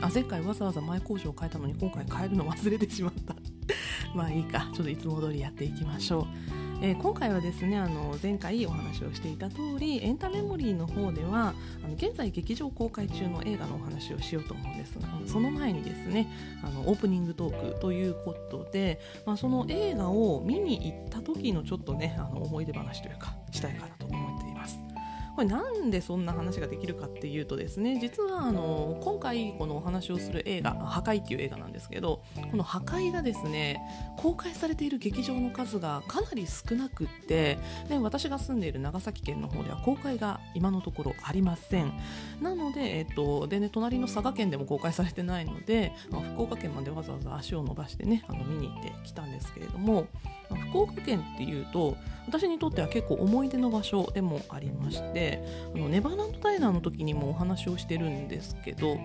あ前回わざわざ前工場を変えたのに今回変えるの忘れてしまった。まあいいか。ちょっといつも通りやっていきましょう。えー、今回はですねあの前回お話をしていた通りエンタメモリーの方ではあの現在劇場公開中の映画のお話をしようと思うんですがその前にですねあのオープニングトークということで、まあ、その映画を見に行った時のちょっとねあの思い出話というかしたいかなと思っています。これなんでそんな話ができるかっていうとですね実はあの今回このお話をする映画「破壊」っていう映画なんですけどこの「破壊」がですね公開されている劇場の数がかなり少なくってで私が住んでいる長崎県の方では公開が今のところありません。なので,、えっとでね、隣の佐賀県でも公開されてないので、福岡県までわざわざ足を伸ばしてねあの見に行ってきたんですけれども福岡県っていうと私にとっては結構思い出の場所でもありましてあのネバーランドダイナーの時にもお話をしてるんですけど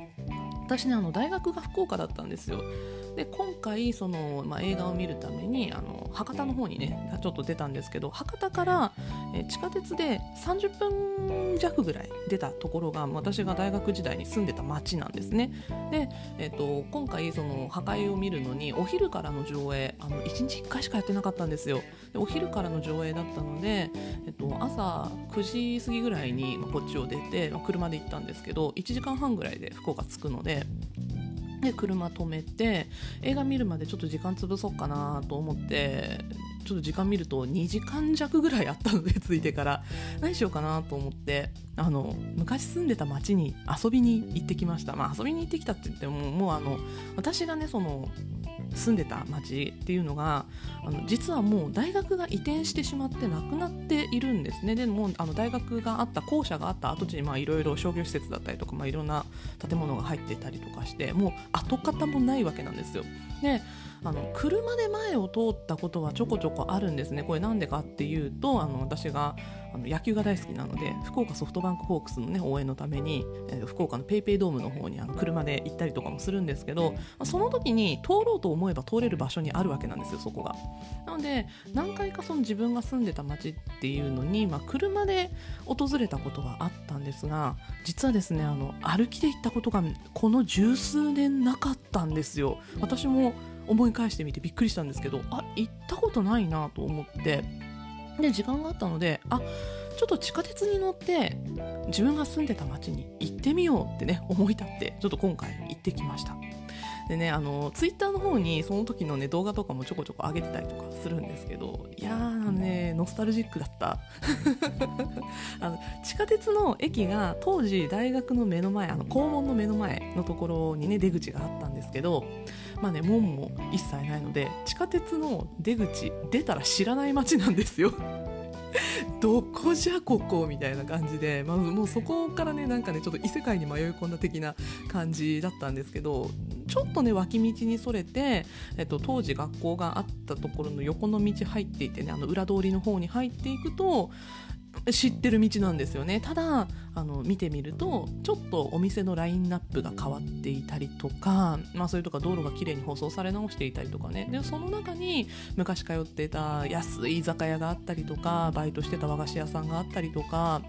私ねあの大学が福岡だったんですよ。で今回その、まあ、映画を見るためにあの博多の方にねちょっと出たんですけど博多から、え地下鉄で30分弱ぐらい出たところが私が大学時代に住んでた町なんですね。で、えーと、今回その破壊を見るのにお昼からの上映あの1日1回しかやってなかったんですよ。でお昼からの上映だったので、えーと、朝9時過ぎぐらいにこっちを出て車で行ったんですけど1時間半ぐらいで福岡着くのでで車止めて映画見るまでちょっと時間潰そうかなと思ってちょっと時間見ると2時間弱ぐらいあったので着いてから。何しようかなと思ってあの昔住んでた町に遊びに行ってきました。まあ遊びに行ってきたって言ってももうあの私がねその住んでた町っていうのがあの実はもう大学が移転してしまってなくなっているんですねでもあの大学があった校舎があった跡地にいろいろ商業施設だったりとかいろんな建物が入ってたりとかしてもう跡形もないわけなんですよ。であの車で前を通ったことはちょこちょこあるんですねこれなんでかっていうとあの私があの野球が大好きなので福岡ソフトバンクホークスの、ね、応援のために、えー、福岡の PayPay ドームの方にあの車で行ったりとかもするんですけど、その時に通ろうと思えば通れる場所にあるわけなんですよそこが。なので何回かその自分が住んでた町っていうのに、まあ、車で訪れたことはあったんですが実はですねあの歩きで行ったことがこの十数年なかったんですよ。私も思い返してみてびっくりしたんですけどあ行ったことないなと思って。で時間があったのであちょっと地下鉄に乗って自分が住んでた町に行ってみようってね思い立ってちょっと今回行ってきました。でねあのツイッターの方にその時のね動画とかもちょこちょこ上げてたりとかするんですけどいやーねノスタルジックだった。あの地下鉄の駅が当時大学の目の前あの校門の目の前のところにね出口があったんですけどまあね門も一切ないので地下鉄の出口出たら知らない街なんですよ。どこじゃここみたいな感じで、まあ、もうそこからねなんかねちょっと異世界に迷い込んだ的な感じだったんですけどちょっとね脇道にそれて、えっと、当時学校があったところの横の道入っていてねあの裏通りの方に入っていくと知ってる道なんですよね。ただあの見てみるとちょっとお店のラインナップが変わっていたりとか、まあ、それとか道路がきれいに舗装され直していたりとかね。でその中に昔通ってた安い居酒屋があったりとかバイトしてた和菓子屋さんがあったりとか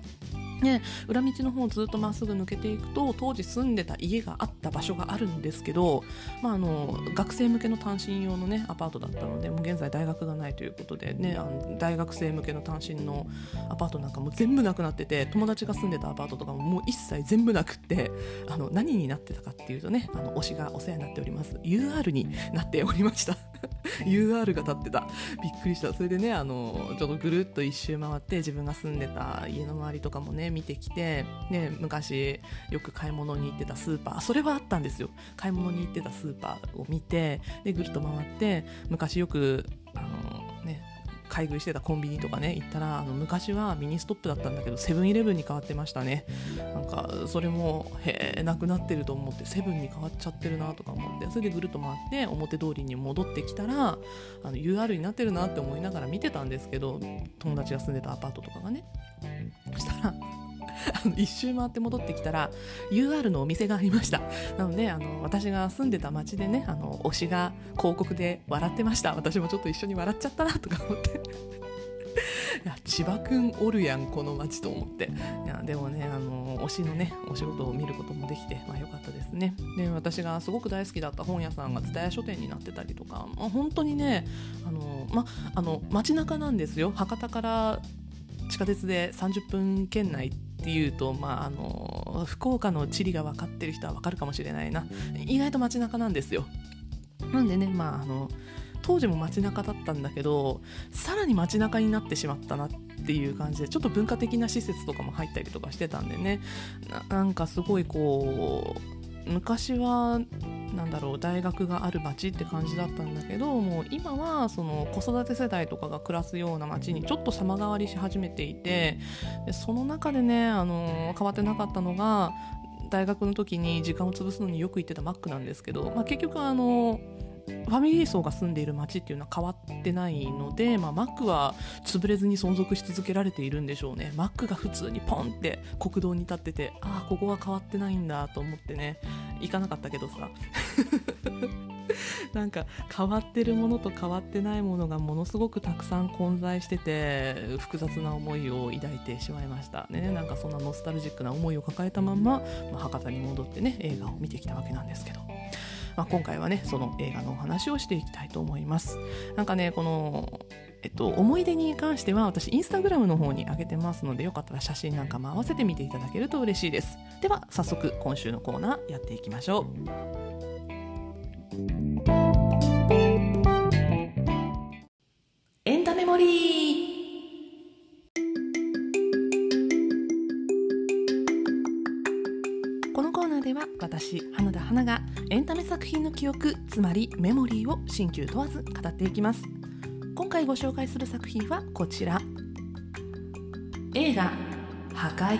ね、裏道の方をずっとまっすぐ抜けていくと当時住んでた家があった場所があるんですけど、まあ、あの学生向けの単身用の、ね、アパートだったのでもう現在大学がないということで、ね、あの大学生向けの単身のアパートなんかも全部なくなってて友達が住んでたアパートとかももう一切全部なくってあの何になってたかっていうとねあの推しがお世話になっております。UR になっておりました。UR が立ってた。びっくりした。それでねあのちょっとぐるっと一周回って自分が住んでた家の周りとかもね見てきて、ね、昔よく買い物に行ってたスーパーそれはあったんですよ。買い物に行ってたスーパーを見てでぐるっと回って昔よくあの、ね、買い食いしてたコンビニとかね行ったらあの昔はミニストップだったんだけどセブンイレブンに変わってましたね。なんかそれもへえなくなってると思ってセブンに変わっちゃってるなとか思ってそれでぐるっと回って表通りに戻ってきたらあの UR になってるなって思いながら見てたんですけど友達が住んでたアパートとかがね。そしたらあの一周回って戻ってきたら UR のお店がありました。なのであの私が住んでた町でねあの推しが広告で笑ってました。私もちょっと一緒に笑っちゃったなとか思って。いや千葉くんおるやんこの町と思って。いやでもねあの推しのねお仕事を見ることもできてまあ、よかったですね。で私がすごく大好きだった本屋さんが蔦屋書店になってたりとか、まあ、本当にねあの、まあの街中なんですよ。博多から地下鉄で30分圏内っていうと、まあ、あの福岡の地理が分かってる人は分かるかもしれないな。意外と街中なんですよ。なんでねまああの当時も街中だったんだけどさらに街中になってしまったなっていう感じでちょっと文化的な施設とかも入ったりとかしてたんでね。なんかすごいこう昔はなんだろう大学がある町って感じだったんだけどもう今はその子育て世代とかが暮らすような町にちょっと様変わりし始めていてでその中でねあの変わってなかったのが大学の時に時間を潰すのによく行ってたマックなんですけど、まあ、結局あのファミリー層が住んでいる街っていうのは変わってないので、まあ、マックは潰れずに存続し続けられているんでしょうね。マックが普通にポンって国道に立っててああここは変わってないんだと思ってね。行かなかったけどさ。なんか変わってるものと変わってないものがものすごくたくさん混在してて複雑な思いを抱いてしまいましたね。なんかそんなノスタルジックな思いを抱えたまんま、まあ、博多に戻ってね映画を見てきたわけなんですけど。まあ、今回はねその映画のお話をしていきたいと思います。なんかねこのえっと、思い出に関しては私インスタグラムの方に上げてますのでよかったら写真なんかも合わせて見ていただけると嬉しいです。では早速今週のコーナーやっていきましょう。エンタメモリーでは私花田花がエンタメ作品の記憶つまりメモリーを新旧問わず語っていきます。今回ご紹介する作品はこちら。映画「破壊」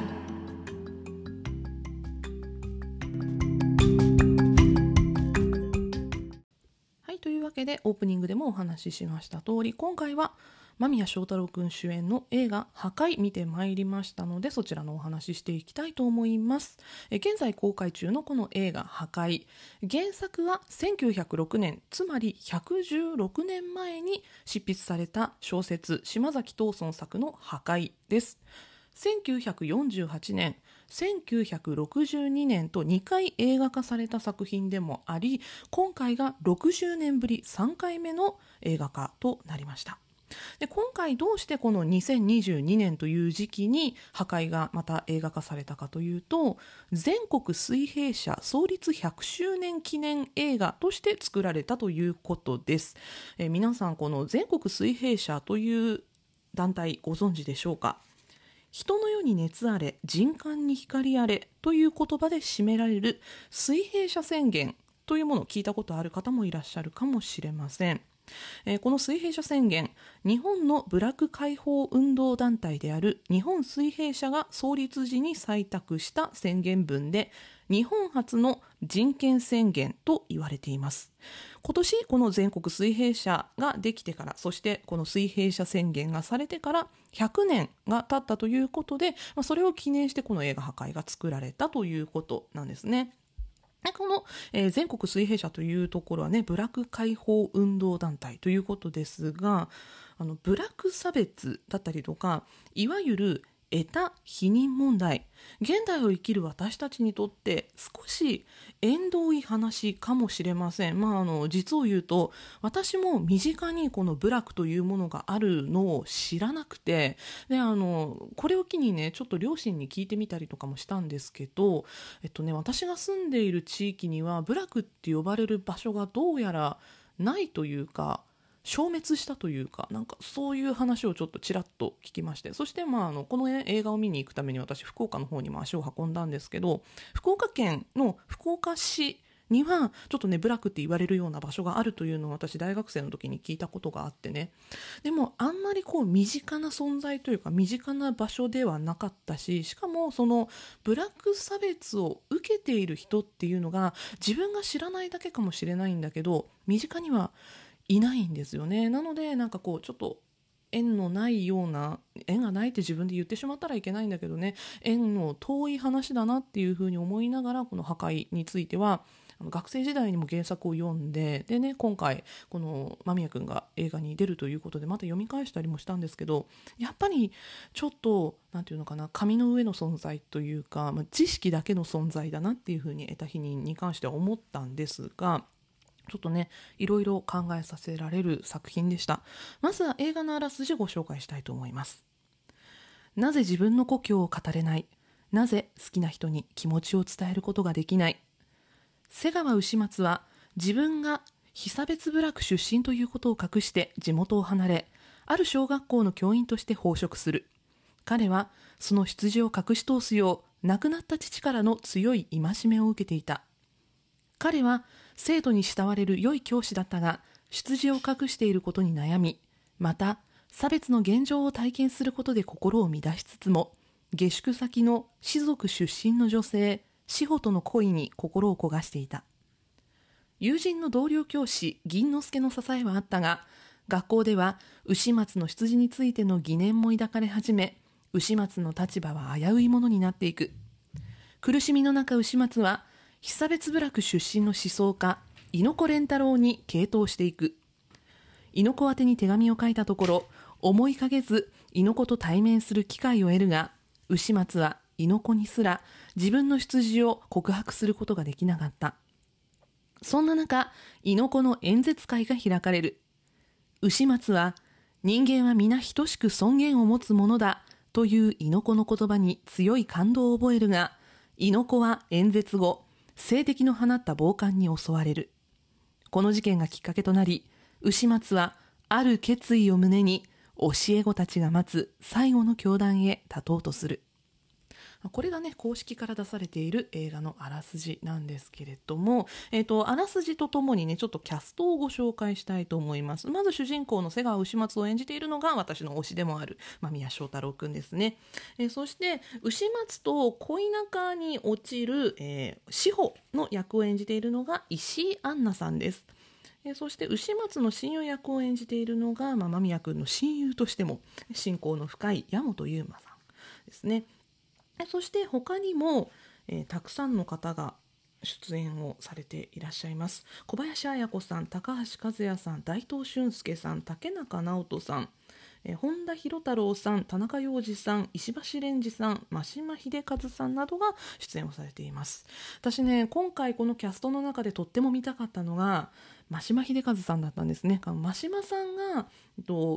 はいというわけでオープニングでもお話ししました通り今回は間宮祥太朗君主演の映画「破壊」見てまいりましたのでそちらのお話ししていきたいと思います。現在公開中のこの映画「破壊」原作は1906年つまり116年前に執筆された小説島崎藤村作の「破壊」です。1948年1962年と2回映画化された作品でもあり今回が60年ぶり3回目の映画化となりました。で今回どうしてこの2022年という時期に破壊がまた映画化されたかというと全国水平社創立100周年記念映画として作られたということです。え皆さんこの全国水平社という団体ご存知でしょうか？人の世に熱あれ人間に光あれという言葉で締められる水平社宣言というものを聞いたことある方もいらっしゃるかもしれません。えー、この水平社宣言日本の部落解放運動団体である日本水平社が創立時に採択した宣言文で日本初の人権宣言と言われています今年この全国水平社ができてからそしてこの水平社宣言がされてから100年が経ったということで、まあ、それを記念してこの映画破壊が作られたということなんですね。この、えー、全国水平社というところはね、部落解放運動団体ということですが、あの、部落差別だったりとか、いわゆる得た否認問題。現代を生きる私たちにとって少し縁遠い話かもしれません、まあ、あの実を言うと私も身近にこの部落というものがあるのを知らなくてであのこれを機にねちょっと両親に聞いてみたりとかもしたんですけど、えっとね、私が住んでいる地域には部落って呼ばれる場所がどうやらないというか消滅したというかなんかそういう話をちょっとちらっと聞きましてそしてまああのこの映画を見に行くために私福岡の方にも足を運んだんですけど福岡県の福岡市にはちょっとねブラックって言われるような場所があるというのを私大学生の時に聞いたことがあってね。でもあんまりこう身近な存在というか身近な場所ではなかったししかもそのブラック差別を受けている人っていうのが自分が知らないだけかもしれないんだけど身近にはいないんですよねなのでなんかこうちょっと縁のないような縁がないって自分で言ってしまったらいけないんだけどね縁の遠い話だなっていうふうに思いながらこの破壊については学生時代にも原作を読んででね今回この間宮君が映画に出るということでまた読み返したりもしたんですけどやっぱりちょっと何て言うのかな紙の上の存在というか、まあ、知識だけの存在だなっていうふうに得た日に関しては思ったんですが。ちょっとね、いろいろ考えさせられる作品でした。まずは映画のあらすじをご紹介したいと思います。なぜ自分の故郷を語れない？なぜ好きな人に気持ちを伝えることができない？瀬川牛松は自分が被差別部落出身ということを隠して地元を離れある小学校の教員として奉職する彼はその出自を隠し通すよう亡くなった父からの強い戒めを受けていた彼は生徒に慕われる良い教師だったが出自を隠していることに悩みまた差別の現状を体験することで心を乱しつつも下宿先の士族出身の女性志保との恋に心を焦がしていた。友人の同僚教師銀之助の支えはあったが学校では牛松の出自についての疑念も抱かれ始め牛松の立場は危ういものになっていく。苦しみの中牛松は被差別部落出身の思想家猪子連太郎に傾倒していく。猪子宛に手紙を書いたところ思いかけず猪子と対面する機会を得るが牛松は猪子にすら自分の出自を告白することができなかった。そんな中猪子の演説会が開かれる。牛松は人間は皆等しく尊厳を持つものだという猪子の言葉に強い感動を覚えるが猪子は演説後性的の放った暴漢に襲われる。この事件がきっかけとなり牛松はある決意を胸に教え子たちが待つ最後の教団へ立とうとする。これがね公式から出されている映画のあらすじなんですけれども、えーと、あらすじとともにねちょっとキャストをご紹介したいと思います。まず主人公の瀬川牛松を演じているのが私の推しでもある間宮祥太朗くんですね、えー、そして牛松と恋仲に落ちる、えー、志保の役を演じているのが石井杏奈さんです。そして牛松の親友役を演じているのが、まあ、間宮君の親友としても親交の深い矢本悠馬さんですね。そして他にも、えー、たくさんの方が出演をされていらっしゃいます。小林綾子さん高橋和也さん大東俊介さん竹中直人さんえ本田博太郎さん田中洋次さん石橋蓮司さん真島秀和さんなどが出演をされています。私ね今回このキャストの中でとっても見たかったのが真島秀和さんだったんですね。真島さんが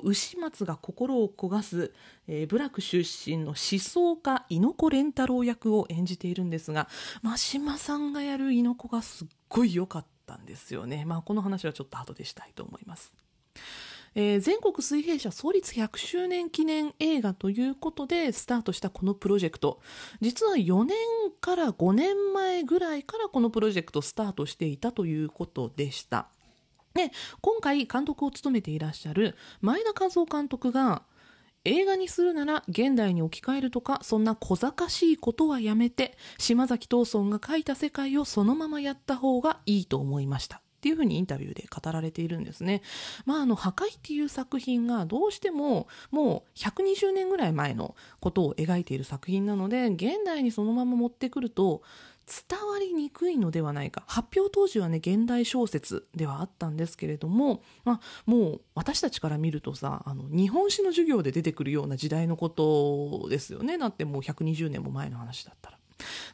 牛松が心を焦がす、えー、部落出身の思想家猪子連太郎役を演じているんですが真島さんがやる猪子がすっごい良かったんですよね。まあこの話はちょっと後でしたいと思います。えー、全国水平社創立100周年記念映画ということでスタートしたこのプロジェクト。実は4年から5年前ぐらいからこのプロジェクトスタートしていたということでした。で今回監督を務めていらっしゃる前田和夫監督が映画にするなら現代に置き換えるとかそんな小賢しいことはやめて島崎藤村が描いた世界をそのままやった方がいいと思いました。っていうふうにインタビューで語られているんですね。まあ、あの、破壊っていう作品がどうしてももう120年ぐらい前のことを描いている作品なので、現代にそのまま持ってくると、伝わりにくいのではないか発表当時はね現代小説ではあったんですけれども、まあ、もう私たちから見るとさあの日本史の授業で出てくるような時代のことですよねだってもう120年も前の話だったら。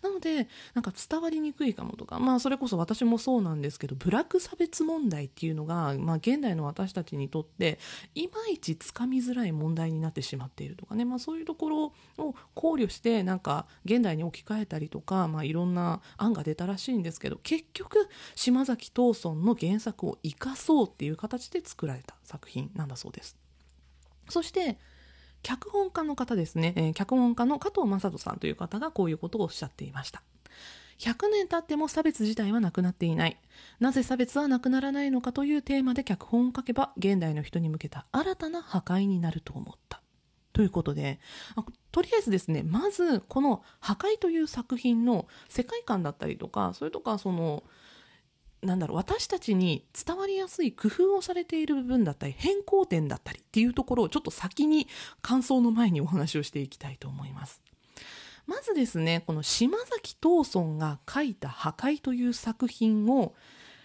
なのでなんか伝わりにくいかもとかまあそれこそ私もそうなんですけどブラック差別問題っていうのが、まあ、現代の私たちにとっていまいちつかみづらい問題になってしまっているとかね、まあ、そういうところを考慮してなんか現代に置き換えたりとか、まあ、いろんな案が出たらしいんですけど結局島崎藤村の原作を生かそうっていう形で作られた作品なんだそうです。そして脚本家の方ですね、えー、脚本家の加藤正人さんという方がこういうことをおっしゃっていました。100年経っても差別自体はなくなっていない。なぜ差別はなくならないのかというテーマで脚本を書けば現代の人に向けた新たな破壊になると思った。ということでとりあえずですねまずこの「破壊」という作品の世界観だったりとかそれとかそのなんだろう私たちに伝わりやすい工夫をされている部分だったり変更点だったりっていうところをちょっと先に感想の前にお話をしていきたいと思います。まずですねこの島崎藤村が書いた「破壊」という作品を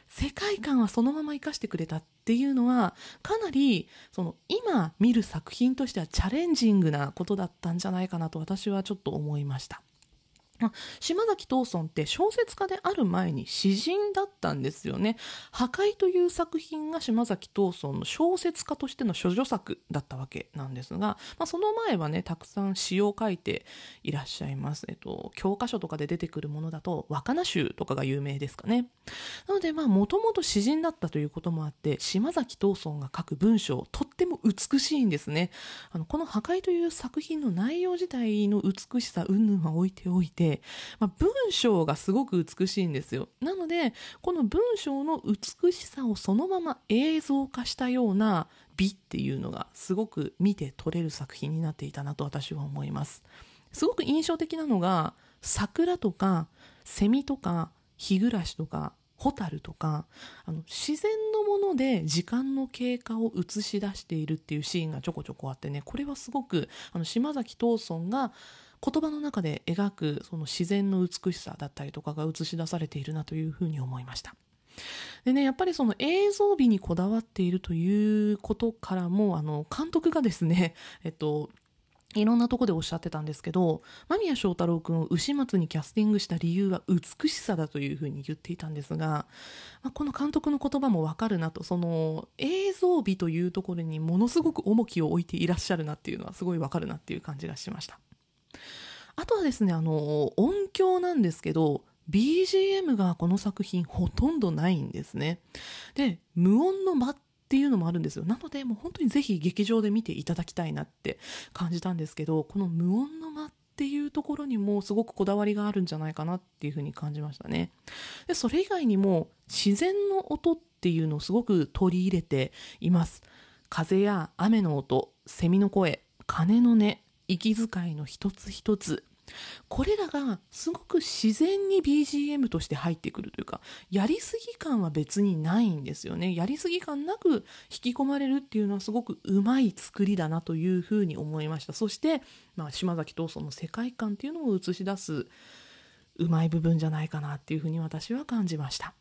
世界観はそのまま生かしてくれたっていうのはかなりその今見る作品としてはチャレンジングなことだったんじゃないかなと私はちょっと思いました。島崎藤村って小説家である前に詩人だったんですよね。破壊という作品が島崎藤村の小説家としての処女作だったわけなんですが、まあ、その前はね、たくさん詩を書いていらっしゃいます。えっと、教科書とかで出てくるものだと、若菜集とかが有名ですかね。なので、まあ、もともと詩人だったということもあって、島崎藤村が書く文章、とっても美しいんですね。あの、この破壊という作品の内容自体の美しさ、云々は置いておいて、まあ、文章がすごく美しいんですよ。なので、この文章の美しさをそのまま映像化したような美っていうのがすごく見て取れる作品になっていたなと私は思います。すごく印象的なのが、桜とか、セミとか、日暮らしとか、ホタルとかあの自然のもので時間の経過を映し出しているっていうシーンがちょこちょこあってねこれはすごくあの島崎藤村が言葉の中で描くその自然の美しさだったりとかが映し出されているなというふうに思いました。でね、やっぱりその映像美にこだわっているということからも、あの、監督がですね、えっと、いろんなとこでおっしゃってたんですけど、間宮祥太朗君を牛松にキャスティングした理由は美しさだというふうに言っていたんですが、まあ、この監督の言葉もわかるなと、その映像美というところにものすごく重きを置いていらっしゃるなっていうのはすごいわかるなっていう感じがしました。あとはですね、あの、音響なんですけど、BGM がこの作品ほとんどないんですね。で、無音の間っていうのもあるんですよ。なので、もう本当にぜひ劇場で見ていただきたいなって感じたんですけど、この無音の間っていうところにもすごくこだわりがあるんじゃないかなっていうふうに感じましたね。で、それ以外にも自然の音っていうのをすごく取り入れています。風や雨の音、セミの声、鐘の音、息遣いの一つ一つ。これらがすごく自然に BGM として入ってくるというかやりすぎ感は別にないんですよね。やりすぎ感なく引き込まれるっていうのはすごくうまい作りだなというふうに思いました。そして、まあ、島崎藤村の世界観っていうのを映し出すうまい部分じゃないかなっていうふうに私は感じました。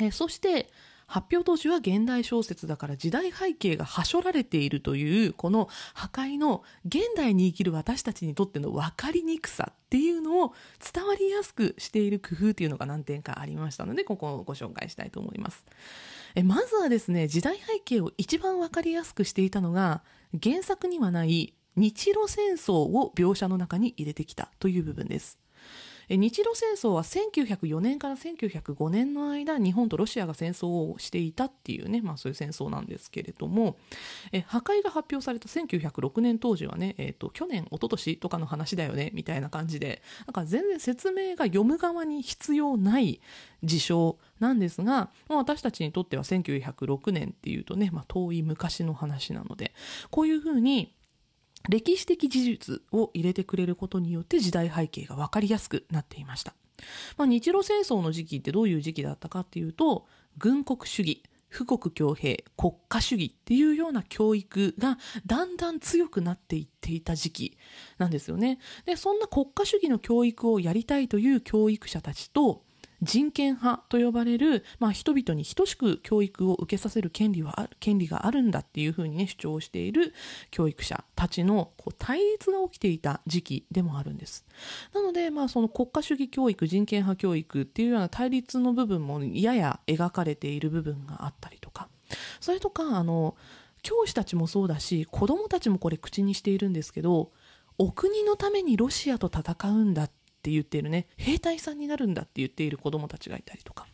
えそして発表当時は現代小説だから時代背景がはしょられているというこの破壊の現代に生きる私たちにとっての分かりにくさっていうのを伝わりやすくしている工夫っていうのが何点かありましたのでここをご紹介したいと思います。えまずはですね時代背景を一番分かりやすくしていたのが原作にはない日露戦争を描写の中に入れてきたという部分です。日露戦争は1904年から1905年の間日本とロシアが戦争をしていたっていうね、まあ、そういう戦争なんですけれども破壊が発表された1906年当時はね、えーと、去年一昨年とかの話だよねみたいな感じでなんか全然説明が読む側に必要ない事象なんですが、まあ、私たちにとっては1906年っていうとね、まあ、遠い昔の話なのでこういうふうに歴史的事実を入れてくれることによって時代背景が分かりやすくなっていました。まあ、日露戦争の時期ってどういう時期だったかっていうと軍国主義富国強兵国家主義っていうような教育がだんだん強くなっていっていた時期なんですよね。でそんな国家主義の教育をやりたいという教育者たちと人権派と呼ばれる、まあ、人々に等しく教育を受けさせる権利は権利があるんだっていうふうにね主張している教育者たちのこう対立が起きていた時期でもあるんです。なので、まあ、その国家主義教育人権派教育っていうような対立の部分もやや描かれている部分があったりとかそれとかあの教師たちもそうだし子どもたちもこれ口にしているんですけどお国のためにロシアと戦うんだっって言っているね。兵隊さんになるんだって言っている子どもたちがいたりとか。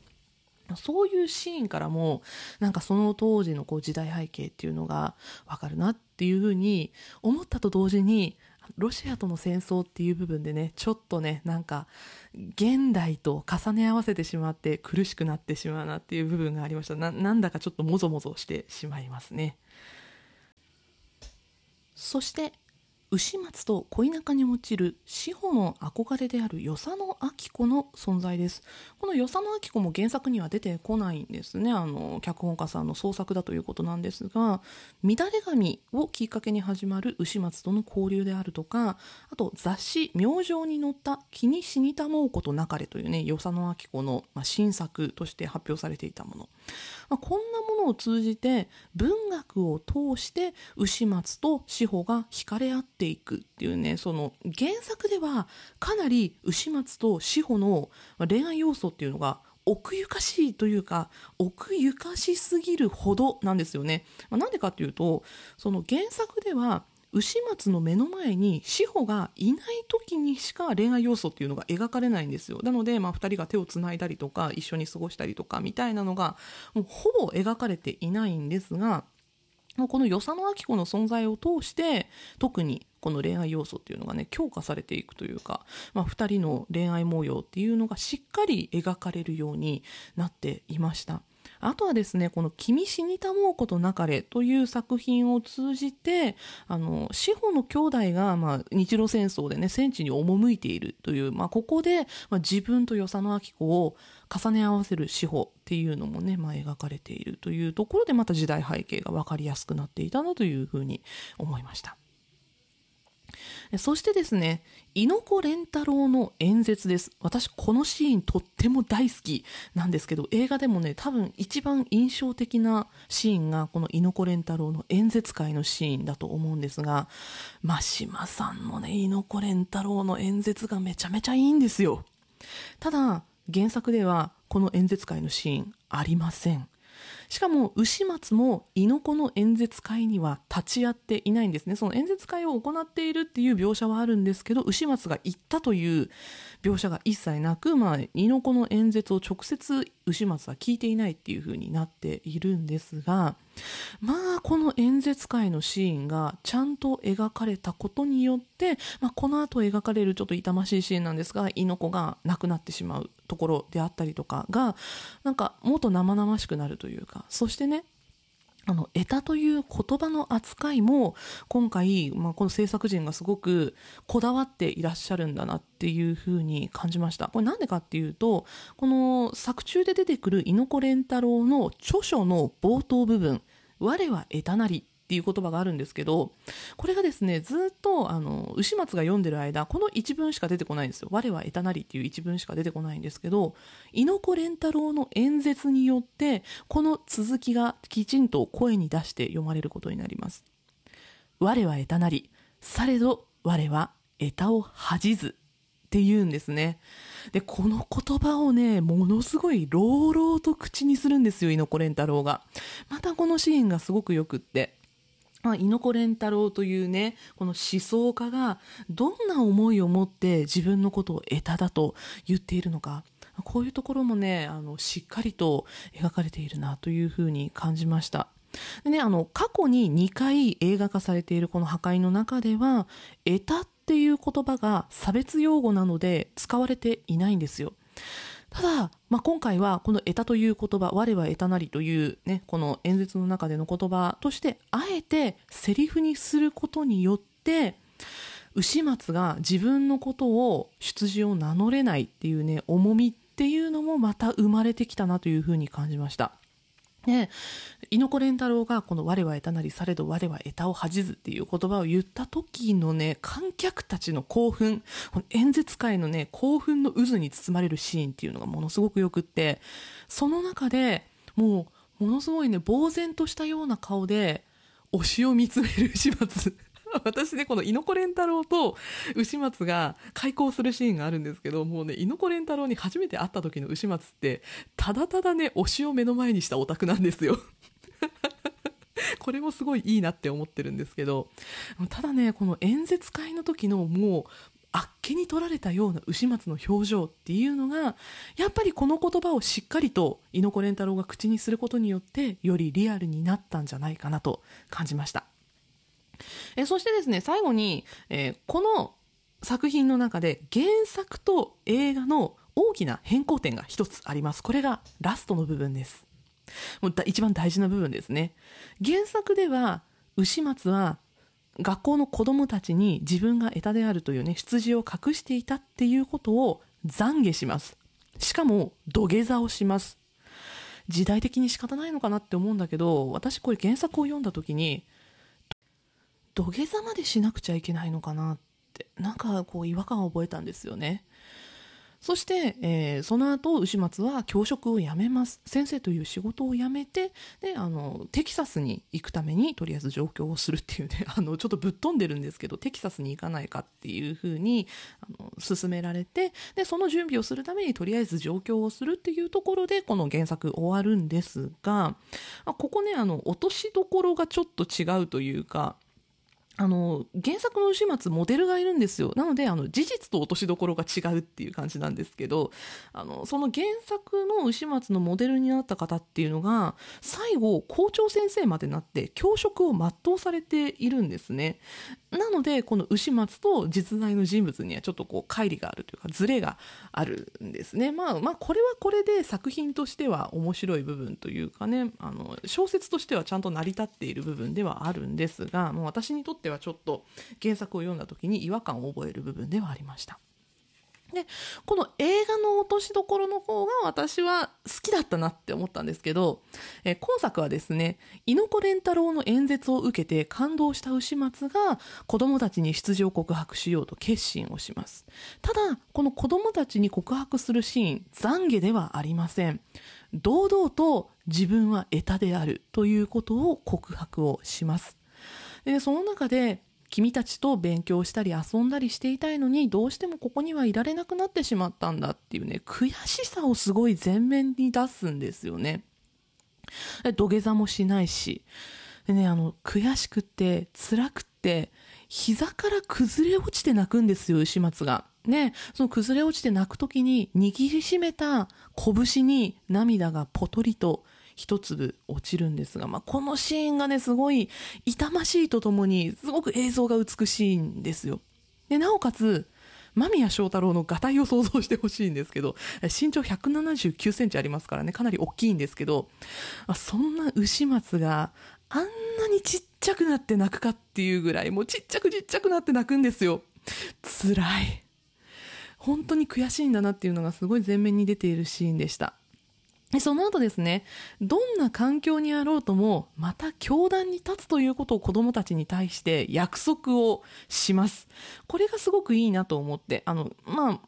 そういうシーンからもなんかその当時のこう時代背景っていうのが分かるなっていうふうに思ったと同時にロシアとの戦争っていう部分でねちょっとねなんか現代と重ね合わせてしまって苦しくなってしまうなっていう部分がありました。なんだかちょっともぞもぞしてしまいますね。そして牛松と恋仲に落ちる志保の憧れである与謝野明子の存在です。この与謝野明子も原作には出てこないんですね。あの脚本家さんの創作だということなんですが「乱れ髪」をきっかけに始まる牛松との交流であるとかあと雑誌「明星」に載った「気に死にたもうことなかれ」というね与謝野明子の、ま、新作として発表されていたもの、まあ、こんなものを通じて文学を通して牛松と志保が惹かれ合っていくっていうねその原作ではかなり牛松と志保の恋愛要素っていうのが奥ゆかしいというか奥ゆかしすぎるほどなんですよね。まあ、なんでかっていうとその原作では牛松の目の前に志保がいない時にしか恋愛要素っていうのが描かれないんですよなので、まあ、2人が手をつないだりとか一緒に過ごしたりとかみたいなのがもうほぼ描かれていないんですがこの与謝野明子の存在を通して特にこの恋愛要素っていうのがね強化されていくというか、まあ、2人の恋愛模様っていうのがしっかり描かれるようになっていました。あとはですね、この君死にたもうことなかれという作品を通じて、あの、志保の兄弟が、まあ、日露戦争でね、戦地に赴いているという、まあ、ここで、まあ、自分と与謝野明子を重ね合わせる志保っていうのもね、まあ、描かれているというところで、また時代背景が分かりやすくなっていたなというふうに思いました。そしてですね、猪子蓮太郎の演説です。私、このシーンとっても大好きなんですけど、映画でもね、多分一番印象的なシーンが、この猪子蓮太郎の演説会のシーンだと思うんですが、真島さんのね、猪子蓮太郎の演説がめちゃめちゃいいんですよ。ただ、原作ではこの演説会のシーンありません。しかも牛松も猪子の演説会には立ち会っていないんですね。その演説会を行っているっていう描写はあるんですけど牛松が行ったという描写が一切なく、まあ、猪子の演説を直接牛松は聞いていないっていう風になっているんですがまあこの演説会のシーンがちゃんと描かれたことによって、まあ、この後描かれるちょっと痛ましいシーンなんですが猪子が亡くなってしまうところであったりとかがなんかもっと生々しくなるというかそしてねあの、得たという言葉の扱いも、今回、まあ、この制作陣がすごくこだわっていらっしゃるんだなっていうふうに感じました。これなんでかっていうと、この作中で出てくる猪子連太郎の著書の冒頭部分、我は得たなりっていう言葉があるんですけどこれがですねずっとあの牛松が読んでる間この一文しか出てこないんですよ「我は得たなり」っていう一文しか出てこないんですけど猪子蓮太郎の演説によってこの続きがきちんと声に出して読まれることになります「我は得たなりされど我は得たを恥じず」って言うんですね。で、この言葉をね、ものすごい朗々と口にするんですよ、猪子蓮太郎が。またこのシーンがすごくよくって。まあ、猪子蓮太郎というね、この思想家がどんな思いを持って自分のことを得ただと言っているのか、こういうところもね、あの、しっかりと描かれているなというふうに感じました。でね、あの、過去に2回映画化されているこの破壊の中では、得たっていう言葉が差別用語なので使われていないんですよ。ただ、まあ、今回はこの得たという言葉、我は得たなりというね、この演説の中での言葉として、あえてセリフにすることによって、牛松が自分のことを出自を名乗れないっていうね、重みっていうのもまた生まれてきたなというふうに感じました。ね、猪子連太郎がこの「我は得たなりされど我は得たを恥じず」っていう言葉を言った時のね観客たちの興奮この演説会のね興奮の渦に包まれるシーンっていうのがものすごくよくってその中でもうものすごいね呆然としたような顔で推しを見つめる始末。私ね、この猪子蓮太郎と牛松が開口するシーンがあるんですけど、もうね、猪子蓮太郎に初めて会った時の牛松って、ただただね、推しを目の前にしたオタクなんですよ。これもすごいいいなって思ってるんですけど、ただね、この演説会の時のもう、あっけに取られたような牛松の表情っていうのがやっぱりこの言葉をしっかりと猪子蓮太郎が口にすることによってよりリアルになったんじゃないかなと感じましたえそしてですね最後に、えーこの作品の中で原作と映画の大きな変更点が一つあります。これがラストの部分です。もう一番大事な部分ですね。原作では牛松は学校の子供たちに自分が得たであるというね出自を隠していたっていうことを懺悔します。しかも土下座をします。時代的に仕方ないのかなって思うんだけど私これ原作を読んだ時に土下座までしなくちゃいけないのかなってなんかこう違和感を覚えたんですよね。そして、えーその後牛松は教職を辞めます。先生という仕事を辞めてであのテキサスに行くためにとりあえず上京をするっていうね あのちょっとぶっ飛んでるんですけどテキサスに行かないかっていうふうにあの勧められてでその準備をするためにとりあえず上京をするっていうところでこの原作終わるんですがここねあの落としどころがちょっと違うというかあの原作の牛松モデルがいるんですよ。なのであの事実と落としどころが違うっていう感じなんですけどあのその原作の牛松のモデルになった方っていうのが最後校長先生までなって教職を全うされているんですね。なのでこの牛松と実在の人物にはちょっとこう乖離があるというかズレがあるんですね。まあまあこれはこれで作品としては面白い部分というかねあの小説としてはちゃんと成り立っている部分ではあるんですがもう私にとってはちょっと原作を読んだ時に違和感を覚える部分ではありました。でこの映画の落としどころの方が私は好きだったなって思ったんですけど、えー今作はですね猪子蓮太郎の演説を受けて感動した牛松が子供たちに出自を告白しようと決心をします。ただこの子供たちに告白するシーン懺悔ではありません。堂々と自分は得たであるということを告白をします。でその中で君たちと勉強したり遊んだりしていたいのにどうしてもここにはいられなくなってしまったんだっていうね悔しさをすごい前面に出すんですよね。土下座もしないし。でねあの悔しくって辛くて膝から崩れ落ちて泣くんですよ牛松が。ねその崩れ落ちて泣く時に握りしめた拳に涙がポトリと一粒落ちるんですが、まあ、このシーンがねすごい痛ましいとともにすごく映像が美しいんですよ。でなおかつ間宮祥太朗のがたいを想像してほしいんですけど身長179センチありますからねかなり大きいんですけどそんな牛松があんなにちっちゃくなって泣くかっていうぐらいもうちっちゃくちっちゃくなって泣くんですよ。辛い。本当に悔しいんだなっていうのがすごい前面に出ているシーンでした。その後ですねどんな環境にあろうともまた教壇に立つということを子どもたちに対して約束をします。これがすごくいいなと思ってあのまあ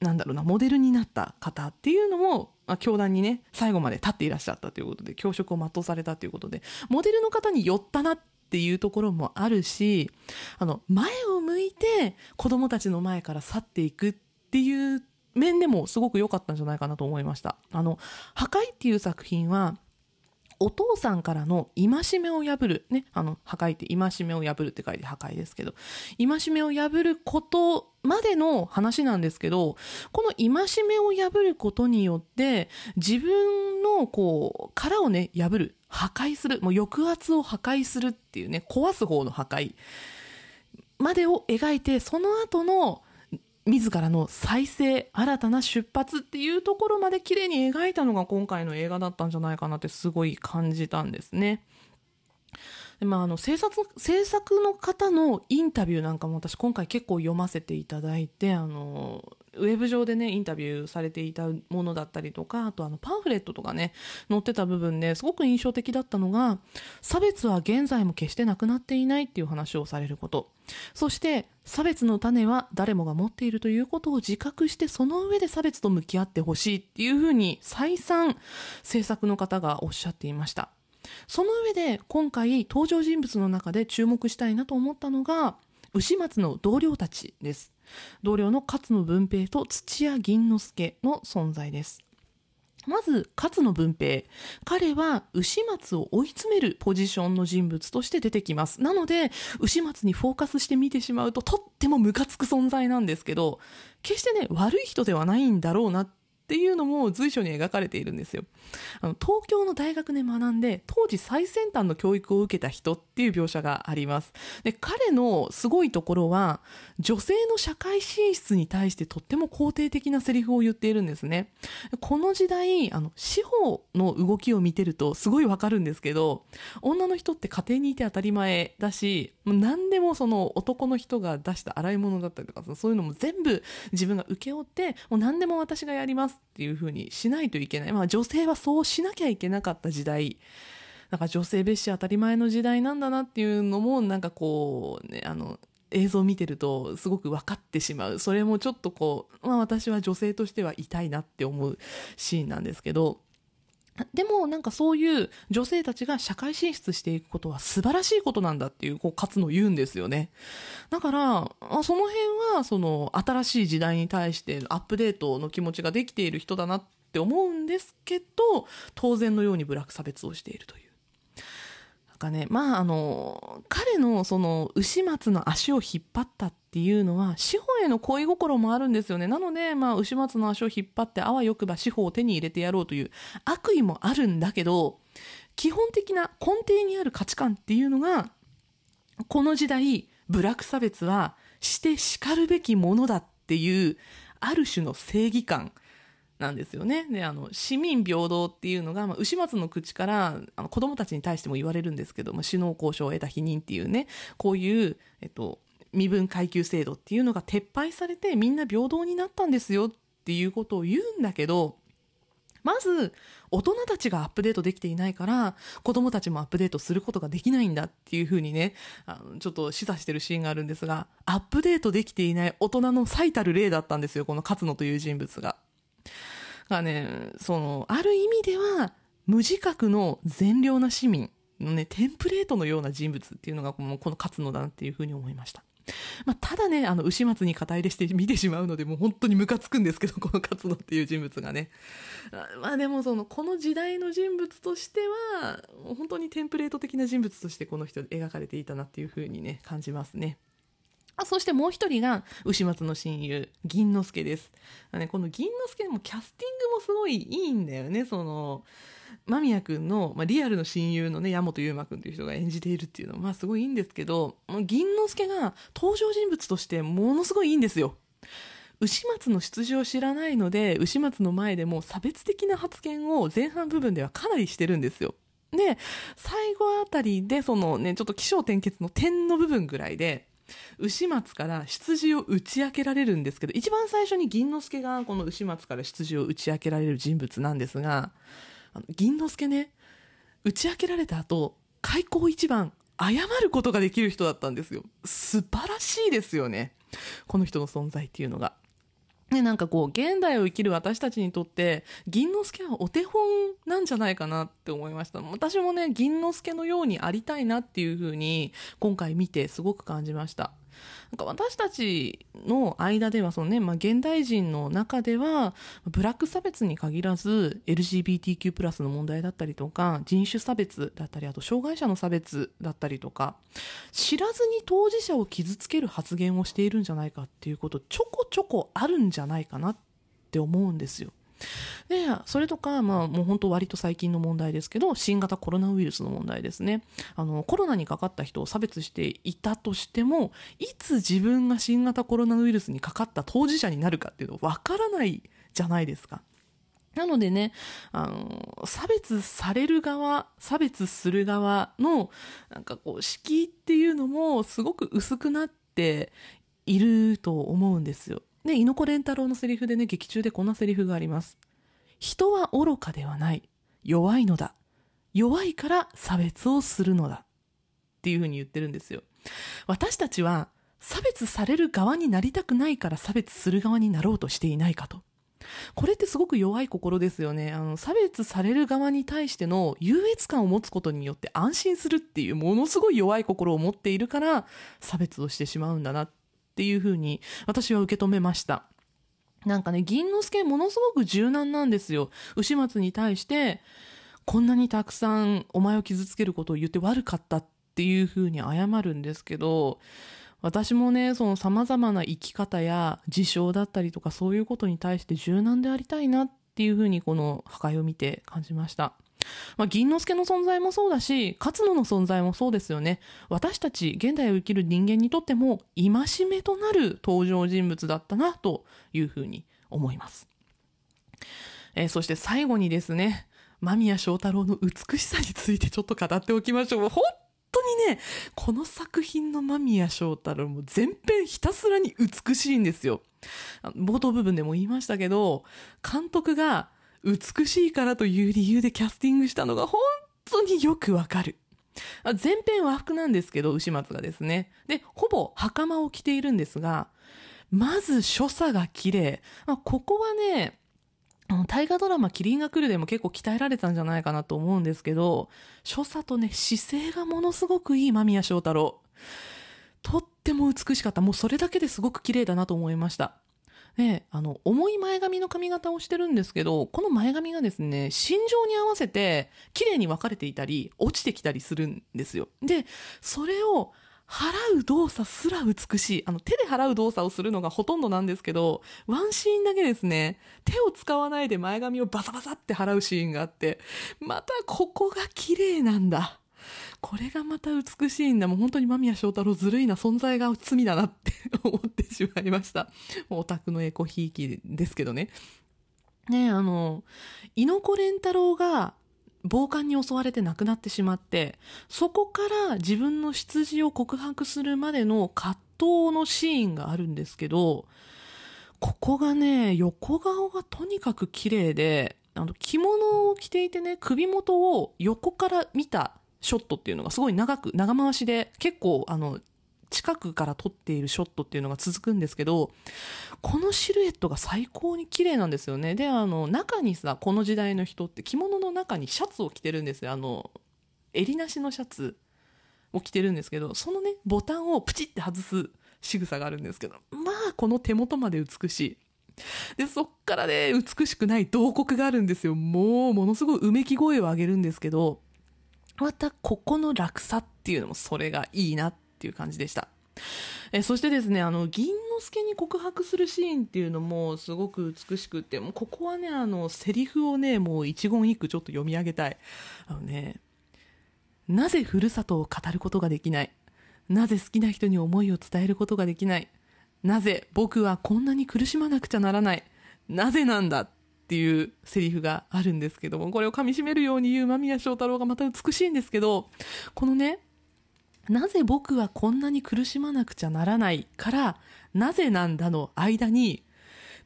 なんだろうなモデルになった方っていうのもまあ教壇にね最後まで立っていらっしゃったということで教職を全うされたということでモデルの方に寄ったなっていうところもあるしあの前を向いて子どもたちの前から去っていくっていう面でもすごく良かったんじゃないかなと思いました。あの破壊っていう作品はお父さんからの戒めを破る、ね、あの破壊って戒めを破るって書いて破壊ですけど戒めを破ることまでの話なんですけどこの戒めを破ることによって自分のこう殻をね破る。破壊する。もう抑圧を破壊するっていうね壊す方の破壊までを描いてその後の自らの再生新たな出発っていうところまで綺麗に描いたのが今回の映画だったんじゃないかなってすごい感じたんですね。でまあ、あの制作制作の方のインタビューなんかも私今回結構読ませていただいてあのウェブ上でねインタビューされていたものだったりとかあとあのパンフレットとかね載ってた部分ですごく印象的だったのが差別は現在も決してなくなっていないっていう話をされること。そして差別の種は誰もが持っているということを自覚してその上で差別と向き合ってほしいっていうふうに再三制作の方がおっしゃっていました。その上で今回登場人物の中で注目したいなと思ったのが牛松の同僚たちです。同僚の勝野文平と土屋銀之助の存在です。まず勝野文平彼は牛松を追い詰めるポジションの人物として出てきます。なので牛松にフォーカスして見てしまうととってもムカつく存在なんですけど決してね悪い人ではないんだろうなっっていうのも随所に描かれているんですよ。あの東京の大学で学んで当時最先端の教育を受けた人っていう描写があります。で彼のすごいところは女性の社会進出に対してとっても肯定的なセリフを言っているんですね。この時代あの司法の動きを見てるとすごいわかるんですけど女の人って家庭にいて当たり前だし何でもその男の人が出した洗い物だったりとかそういうのも全部自分が請け負ってもう何でも私がやりますっていうふうにしないといけない、まあ、女性はそうしなきゃいけなかった時代。なんか女性蔑視当たり前の時代なんだなっていうのもなんかこうねあの映像を見てるとすごく分かってしまう。それもちょっとこう、まあ、私は女性としては痛いなって思うシーンなんですけど。でもなんかそういう女性たちが社会進出していくことは素晴らしいことなんだっていうこう勝野言うんですよね。だからその辺はその新しい時代に対してアップデートの気持ちができている人だなって思うんですけど当然のようにブラック差別をしているという。なんかね、まああの、彼のその牛松の足を引っ張ったっっていうのは、司法への恋心もあるんですよね。なので、まあ牛松の足を引っ張ってあわよくば司法を手に入れてやろうという悪意もあるんだけど、基本的な根底にある価値観っていうのが、この時代、ブラック差別はして叱るべきものだっていう、ある種の正義感なんですよね。で、あの、市民平等っていうのが、まあ、牛松の口から、あの、子供たちに対しても言われるんですけど、まあ、首脳交渉を得た否認っていうね、こういう、えっと、身分階級制度っていうのが撤廃されて、みんな平等になったんですよっていうことを言うんだけど、まず、大人たちがアップデートできていないから、子供たちもアップデートすることができないんだっていうふうにね、あのちょっと示唆してるシーンがあるんですが、アップデートできていない大人の最たる例だったんですよ、この勝野という人物が。がね、その、ある意味では、無自覚の善良な市民のね、テンプレートのような人物っていうのがこの、この勝野だなっていうふうに思いました。まあ、ただね、あの、牛松に肩入れして見てしまうので、もう本当にムカつくんですけど、この勝野っていう人物がね。まあでも、その、この時代の人物としては、本当にテンプレート的な人物としてこの人描かれていたなっていうふうにね、感じますね。あそしてもう一人が牛松の親友銀之助です、ね、この銀之助もキャスティングもすごいいいんだよねその間宮君の、まあ、リアルの親友のね山本優馬君という人が演じているっていうのは、まあ、すごいいいんですけど銀之助が登場人物としてものすごいいいんですよ。牛松の出場を知らないので牛松の前でも差別的な発言を前半部分ではかなりしてるんですよ。で最後あたりでそのねちょっと起承転結の点の部分ぐらいで牛松から出自を打ち明けられるんですけど一番最初に銀之助がこの牛松から出自を打ち明けられる人物なんですがあの銀之助ね打ち明けられた後開口一番謝ることができる人だったんですよ。素晴らしいですよね。この人の存在っていうのが。ね、なんかこう現代を生きる私たちにとって銀之助はお手本なんじゃないかなって思いました。私もね銀之助のようにありたいなっていうふうに今回見てすごく感じました。なんか私たちの間ではそのね、まあ、現代人の中ではブラック差別に限らず LGBTQ+ プラスの問題だったりとか人種差別だったりあと障害者の差別だったりとか知らずに当事者を傷つける発言をしているんじゃないかっていうことちょこちょこあるんじゃないかなって思うんですよ。でそれとか、まあ、もう本当割と最近の問題ですけど新型コロナウイルスの問題ですねあのコロナにかかった人を差別していたとしてもいつ自分が新型コロナウイルスにかかった当事者になるかっていうの分からないじゃないですか。なのでね、あの、差別される側、差別する側の、なんかこう、敷居っていうのもすごく薄くなっていると思うんですよ。ね、猪子蓮太郎のセリフでね、劇中でこんなセリフがあります。人は愚かではない。弱いのだ。弱いから差別をするのだ。っていうふうに言ってるんですよ。私たちは差別される側になりたくないから差別する側になろうとしていないかと。これってすごく弱い心ですよね。あの、差別される側に対しての優越感を持つことによって安心するっていうものすごい弱い心を持っているから差別をしてしまうんだなっていうふうに私は受け止めました。なんかね、銀之助ものすごく柔軟なんですよ。牛松に対して、こんなにたくさんお前を傷つけることを言って悪かったっていうふうに謝るんですけど、私もね、その様々な生き方や事象だったりとかそういうことに対して柔軟でありたいなっていうふうにこの破壊を見て感じました。まあ、銀之助の存在もそうだし、勝野の存在もそうですよね。私たち現代を生きる人間にとっても戒めとなる登場人物だったなというふうに思います。えーそして最後にですね、間宮祥太郎の美しさについてちょっと語っておきましょう。本当にね、この作品の間宮祥太郎も全編ひたすらに美しいんですよ。冒頭部分でも言いましたけど、監督が美しいからという理由でキャスティングしたのが本当によくわかる。あ全編和服なんですけど、牛松がですね。で、ほぼ袴を着ているんですが、まず所作が綺麗。まあここはね、大河ドラマ「キリンが来る」でも結構鍛えられたんじゃないかなと思うんですけど所作とね姿勢がものすごくいい間宮祥太郎とっても美しかったもうそれだけですごく綺麗だなと思いましたであの重い前髪の髪型をしてるんですけどこの前髪がですね心情に合わせて綺麗に分かれていたり落ちてきたりするんですよでそれを払う動作すら美しい。あの、手で払う動作をするのがほとんどなんですけど、ワンシーンだけですね、手を使わないで前髪をバサバサって払うシーンがあって、またここが綺麗なんだ。これがまた美しいんだ。もう本当に間宮祥太郎ずるいな存在が罪だなって 思ってしまいました。オタクのエコひいきですけどね。ねあの、猪子蓮太郎が暴漢に襲われて亡くなってしまって、そこから自分の出自を告白するまでの葛藤のシーンがあるんですけど、ここがね、横顔がとにかく綺麗で、あの、着物を着ていてね、首元を横から見たショットっていうのがすごい長く、長回しで、結構、あの、近くから撮っているショットっていうのが続くんですけど、このシルエットが最高に綺麗なんですよね。で、あの、中にさ、この時代の人って着物の中にシャツを着てるんですよ。あの、襟なしのシャツを着てるんですけど、そのね、ボタンをプチって外す仕草があるんですけど、まあ、この手元まで美しい。で、そっからね、美しくない洞窟があるんですよ。もう、ものすごいうめき声を上げるんですけど、また、ここの落差っていうのも、それがいいなっていう感じでした。えそしてですね、あの、銀之助に告白するシーンっていうのもすごく美しくて、もうここはね、あの、セリフをね、もう一言一句ちょっと読み上げたい。あのね、なぜふるさとを語ることができない？なぜ好きな人に思いを伝えることができない？なぜ僕はこんなに苦しまなくちゃならない？なぜなんだ？っていうセリフがあるんですけども、これを噛み締めるように言う間宮祥太郎がまた美しいんですけど、このね、なぜ僕はこんなに苦しまなくちゃならないから、なぜなんだの間に、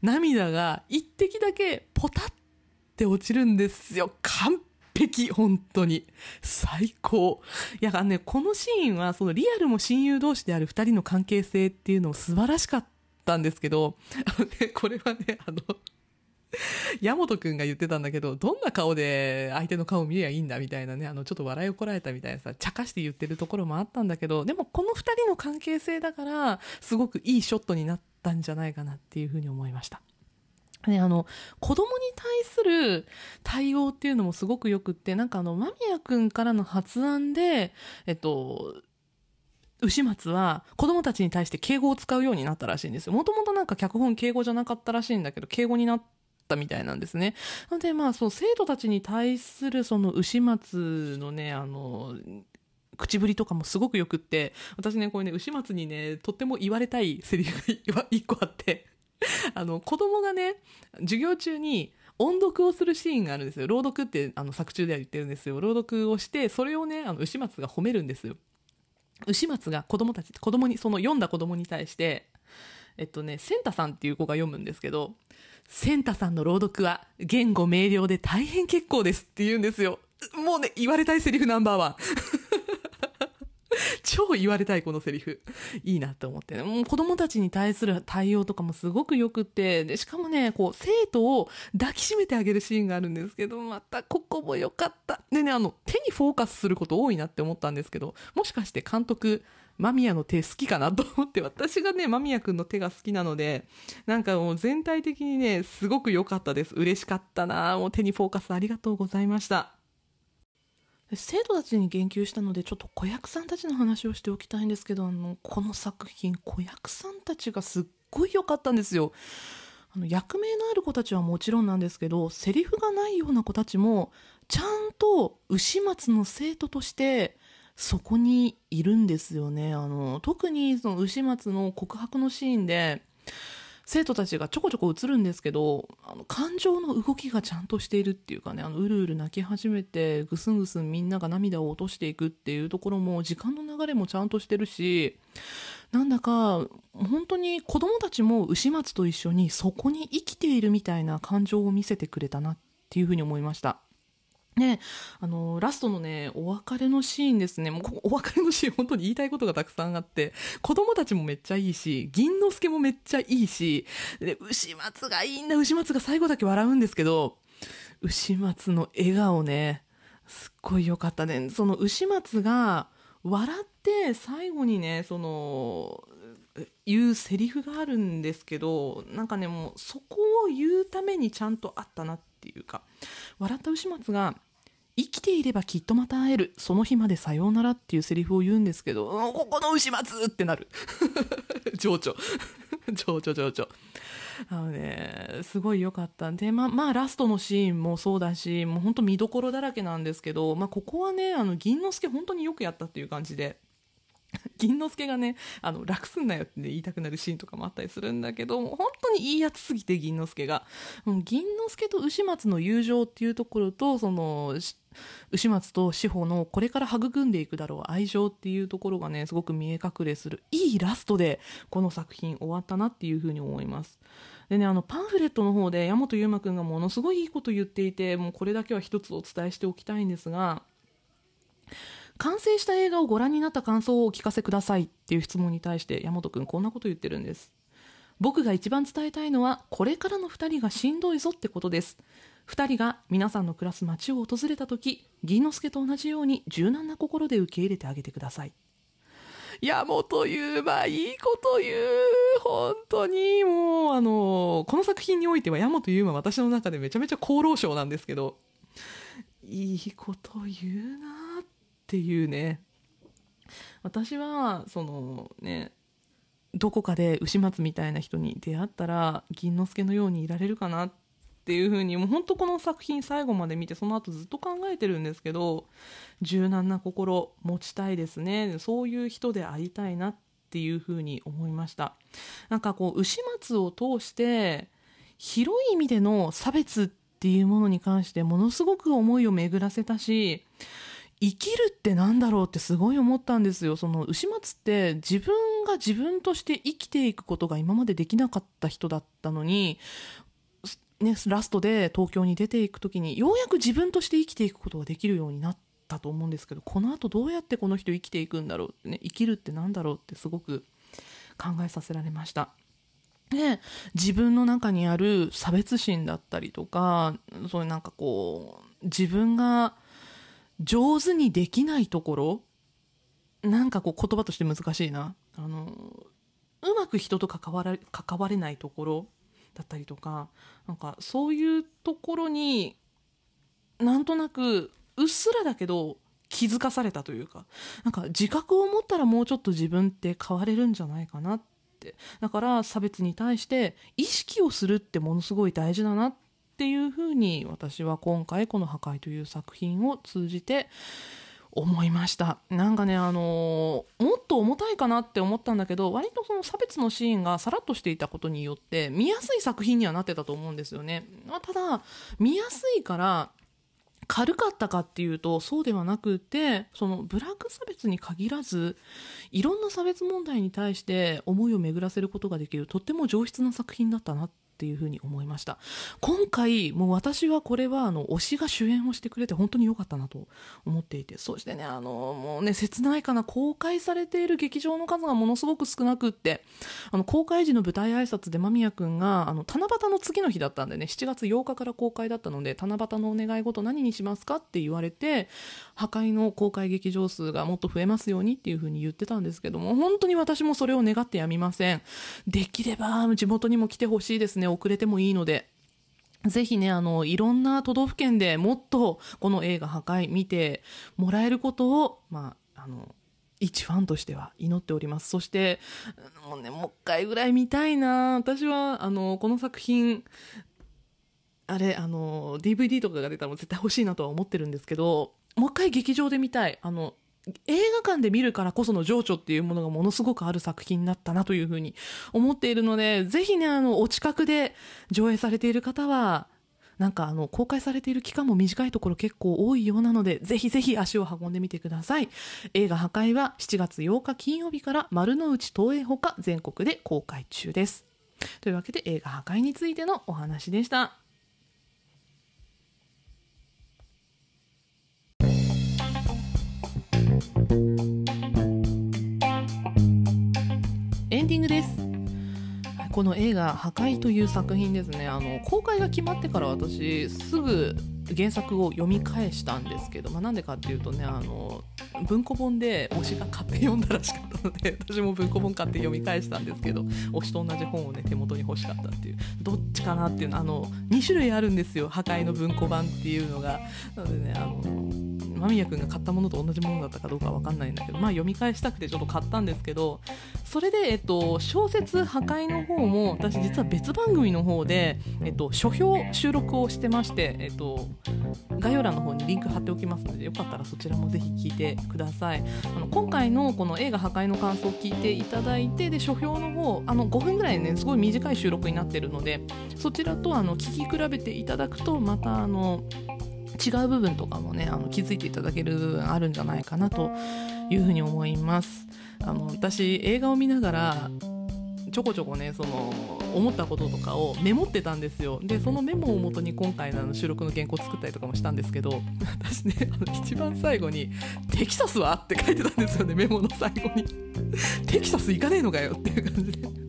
涙が一滴だけポタって落ちるんですよ。完璧、本当に。最高。いや、あのね、このシーンは、そのリアルも親友同士である二人の関係性っていうのも素晴らしかったんですけど、あのね、これはね、あの、山本くんが言ってたんだけど、どんな顔で相手の顔を見りゃいいんだみたいなね、あの、ちょっと笑いをこらえたみたいなさ、茶化して言ってるところもあったんだけど、でもこの二人の関係性だから、すごくいいショットになったんじゃないかなっていうふうに思いました。ね、あの、子供に対する対応っていうのもすごくよくって、なんかあの、間宮くんからの発案で、えっと、牛松は子供たちに対して敬語を使うようになったらしいんですよ。もともとなんか脚本敬語じゃなかったらしいんだけど、敬語になったみたいなんですね。なのでまあそう、生徒たちに対するその牛松のね、あの、口ぶりとかもすごくよくって、私ね、これね、牛松にね、とっても言われたいセリフが 一個あって、あの、子供がね、授業中に音読をするシーンがあるんですよ。朗読ってあの作中では言ってるんですよ。朗読をして、それをね、あの、牛松が褒めるんですよ。牛松が子供たち、子供に、その読んだ子供に対して、えっとね、センタさんっていう子が読むんですけど、センタさんの朗読は言語明瞭で大変結構ですって言うんですよ。もうね、言われたいセリフナンバーワン。超言われたいこのセリフ。いいなって思ってね。もう子供たちに対する対応とかもすごくよくて、で、しかもね、こう、生徒を抱きしめてあげるシーンがあるんですけど、またここも良かった。でね、あの、手にフォーカスすること多いなって思ったんですけど、もしかして監督、間宮の手好きかなと思って、私がね、間宮くんの手が好きなので、なんかもう全体的にね、すごく良かったです。嬉しかったなもう手にフォーカスありがとうございました。生徒たちに言及したのでちょっと子役さんたちの話をしておきたいんですけどあのこの作品子役さんたちがすっごい良かったんですよあの役名のある子たちはもちろんなんですけどセリフがないような子たちもちゃんと牛松の生徒としてそこにいるんですよねあの特にその牛松の告白のシーンで生徒たちがちょこちょこ映るんですけどあの感情の動きがちゃんとしているっていうかねあのうるうる泣き始めてぐすんぐすんみんなが涙を落としていくっていうところも時間の流れもちゃんとしてるしなんだか本当に子供たちも牛松と一緒にそこに生きているみたいな感情を見せてくれたなっていうふうに思いました。ね、あのラストのねお別れのシーンですね。もうお別れのシーン本当に言いたいことがたくさんあって。子供たちもめっちゃいいし銀之助もめっちゃいいしで牛松がいいんだ。牛松が最後だけ笑うんですけど牛松の笑顔ねすっごい良かったね。その牛松が笑って最後にねその言うセリフがあるんですけどなんかねもうそこを言うためにちゃんとあったなってていうか笑った牛松が生きていればきっとまた会えるその日までさようならっていうセリフを言うんですけど、うん、ここの牛松ってなる。情緒。情緒情緒。あのねすごい良かった。んでままあラストのシーンもそうだしもう本当見どころだらけなんですけど、まあ、ここはねあの銀之助本当によくやったっていう感じで。銀之助がねあの楽すんなよって、言いたくなるシーンとかもあったりするんだけど本当にいいやつすぎて銀之助が。銀之助と牛松の友情っていうところとその牛松と志保のこれから育んでいくだろう愛情っていうところがねすごく見え隠れするいいラストでこの作品終わったなっていうふうに思います。でねあのパンフレットの方で大和優馬くんがものすごいいいこと言っていてもうこれだけは一つお伝えしておきたいんですが完成した映画をご覧になった感想をお聞かせくださいっていう質問に対して大和くんこんなこと言ってるんです。僕が一番伝えたいのはこれからの2人がしんどいぞってことです。2人が皆さんの暮らす街を訪れた時銀之助と同じように柔軟な心で受け入れてあげてください。山本優馬いいこと言う。本当にもうあのこの作品においては大和優馬私の中でめちゃめちゃ厚労省なんですけど。いいこと言うなっていうね。私はそのねどこかで牛松みたいな人に出会ったら銀之助のようにいられるかなっていうふうにもう本当この作品最後まで見てその後ずっと考えてるんですけど柔軟な心持ちたいですね。そういう人でありたいなっていうふうに思いました。なんかこう牛松を通して広い意味での差別っていうものに関してものすごく思いを巡らせたし生きるってなんだろうってすごい思ったんですよ。その牛松って自分が自分として生きていくことが今までできなかった人だったのに、ね、ラストで東京に出ていく時にようやく自分として生きていくことができるようになったと思うんですけどこのあとどうやってこの人生きていくんだろうってね生きるってなんだろうってすごく考えさせられました。で自分の中にある差別心だったりとかそういうなんかこう自分が上手にできないところ？なんかこう言葉として難しいな。あのうまく人と関わら関われないところ？だったりとか。なんかそういうところになんとなくうっすらだけど気づかされたというか。なんか自覚を持ったらもうちょっと自分って変われるんじゃないかなって。だから差別に対して意識をするってものすごい大事だなっっていうふうに私は今回この「破壊」という作品を通じて思いました。なんかねあのー、もっと重たいかなって思ったんだけど割とその差別のシーンがさらっとしていたことによって見やすい作品にはなってたと思うんですよね、まあ、ただ見やすいから軽かったかっていうとそうではなくてそのブラック差別に限らずいろんな差別問題に対して思いを巡らせることができるとっても上質な作品だったなっていうふうに思いました。今回もう私はこれはあの推しが主演をしてくれて本当に良かったなと思っていて。そしてねあのもうね切ないかな公開されている劇場の数がものすごく少なくって。あの公開時の舞台挨拶で間宮君があの七夕の次の日だったんでね7月8日から公開だったので七夕のお願い事何にしますかって言われて破壊の公開劇場数がもっと増えますようにっていうふうに言ってたんですけども本当に私もそれを願ってやみません。できれば地元にも来てほしいですね。ね遅れてもいいのでぜひね、あの、いろんな都道府県でもっとこの映画破壊見てもらえることを、まあ、あの、一ファンとしては祈っております。そしてもうねもう一回ぐらい見たいな。私はあのこの作品あれあの DVD とかが出たら絶対欲しいなとは思ってるんですけどもう一回劇場で見たい。あの映画館で見るからこその情緒っていうものがものすごくある作品だったなというふうに思っているのでぜひねあのお近くで上映されている方はなんかあの公開されている期間も短いところ結構多いようなのでぜひぜひ足を運んでみてください。映画破壊は7月8日金曜日から丸の内東映ほか全国で公開中です。というわけで映画破壊についてのお話でした。グです。この映画「破壊」という作品ですね。あの公開が決まってから私すぐ原作を読み返したんですけど、まあ、なんでかっていうとねあの文庫本で推しが買って読んだらしかったので 私も文庫本買って読み返したんですけど推しと同じ本をね手元に欲しかったっていうどっちかなっていうのあの2種類あるんですよ。破壊の文庫版っていうのが。なのでねあの間宮君が買ったものと同じものだったかどうかわかんないんだけどまあ読み返したくてちょっと買ったんですけどそれで、えっと、小説「破壊」の方も私実は別番組の方で、えっと、書評収録をしてまして、えっと、概要欄の方にリンク貼っておきますのでよかったらそちらもぜひ聞いてください。あの今回のこの映画「破壊」の感想を聞いていただいてで書評の方あの5分ぐらいねすごい短い収録になってるのでそちらとあの聞き比べていただくとまたあの違う部分とかもねあの気づいていただける部分あるんじゃないかなというふうに思います。あの私映画を見ながらちょこちょこねその思ったこととかをメモってたんですよ。でそのメモをもとに今回の収録の原稿作ったりとかもしたんですけど私ねあの一番最後に「テキサスは?」って書いてたんですよねメモの最後に「テキサス行かねえのかよ」っていう感じで。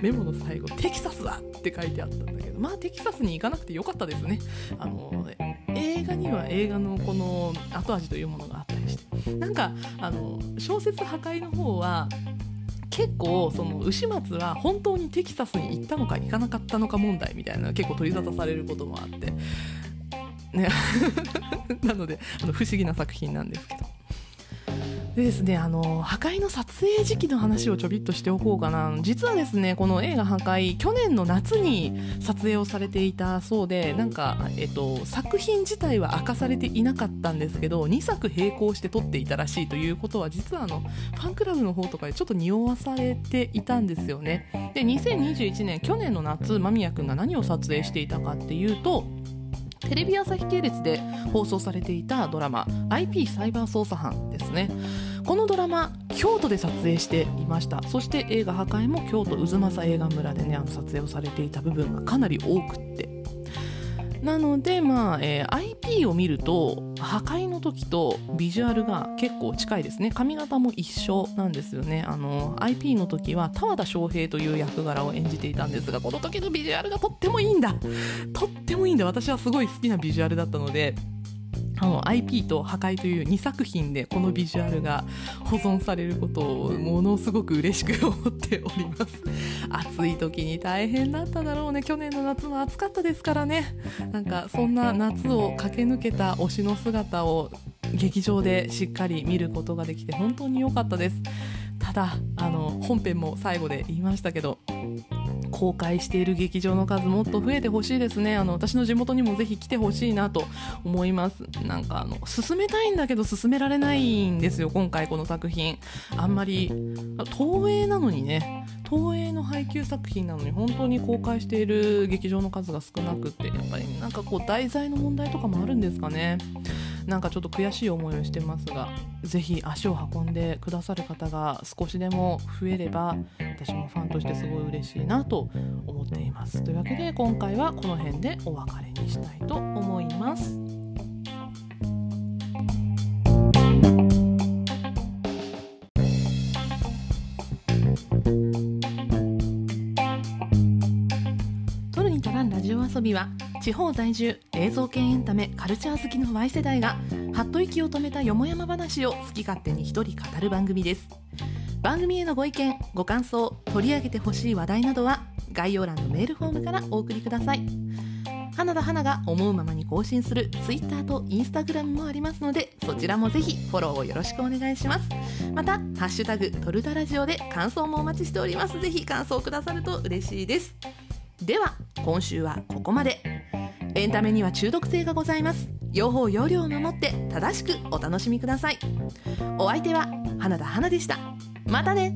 メモの最後「テキサスは?」って書いてあったんだけどまあテキサスに行かなくてよかったですね。あの映画には映画のこの後味というものがあったりして。なんかあの小説破壊の方は結構その牛松は本当にテキサスに行ったのか行かなかったのか問題みたいな結構取り沙汰されることもあって。ね。なのであの不思議な作品なんですけど。でですね、あの、破壊の撮影時期の話をちょびっとしておこうかな。実はですね、この映画破壊、去年の夏に撮影をされていたそうで、なんか、えっと、作品自体は明かされていなかったんですけど、2作並行して撮っていたらしいということは、実はあの、ファンクラブの方とかでちょっと匂わされていたんですよね。で、2021年、去年の夏、間宮君が何を撮影していたかっていうと、テレビ朝日系列で放送されていたドラマ IP サイバー捜査班ですね。このドラマ京都で撮影していました。そして映画破壊も京都渦政映画村でねあの撮影をされていた部分がかなり多くって。なので、まあえー、IP を見ると破壊の時とビジュアルが結構近いですね。髪型も一緒なんですよね。あの IP の時は田和田翔平という役柄を演じていたんですがこの時のビジュアルがとってもいいんだ。とってもいいんだ。私はすごい好きなビジュアルだったのであの IP と破壊という2作品でこのビジュアルが保存されることをものすごく嬉しく思っております。暑い時に大変だっただろうね。去年の夏も暑かったですからね。なんかそんな夏を駆け抜けた推しの姿を劇場でしっかり見ることができて本当に良かったです。ただあの本編も最後で言いましたけど公開している劇場の数もっと増えてほしいですね。あの私の地元にもぜひ来てほしいなと思います。なんかあの進めたいんだけど進められないんですよ今回この作品。あんまり東映なのにね。東映の配給作品なのに本当に公開している劇場の数が少なくってやっぱりなんかこう題材の問題とかもあるんですかね。なんかちょっと悔しい思いをしてますがぜひ足を運んでくださる方が少しでも増えれば私もファンとしてすごい嬉しいなと思っています。というわけで今回はこの辺でお別れにしたいと思います。ンラジオ遊びは地方在住映像系エンタメカルチャー好きの Y 世代がはっと息を止めたよもやま話を好き勝手に一人語る番組です。番組へのご意見ご感想取り上げてほしい話題などは概要欄のメールフォームからお送りください。花田花が思うままに更新する Twitter と Instagram もありますのでそちらもぜひフォローをよろしくお願いします。また「ハッシュタグトルタラジオ」で感想もお待ちしております。ぜひ感想くださると嬉しいです。では今週はここまで。エンタメには中毒性がございます。用法用量を守って正しくお楽しみください。お相手は花田花でした。またね。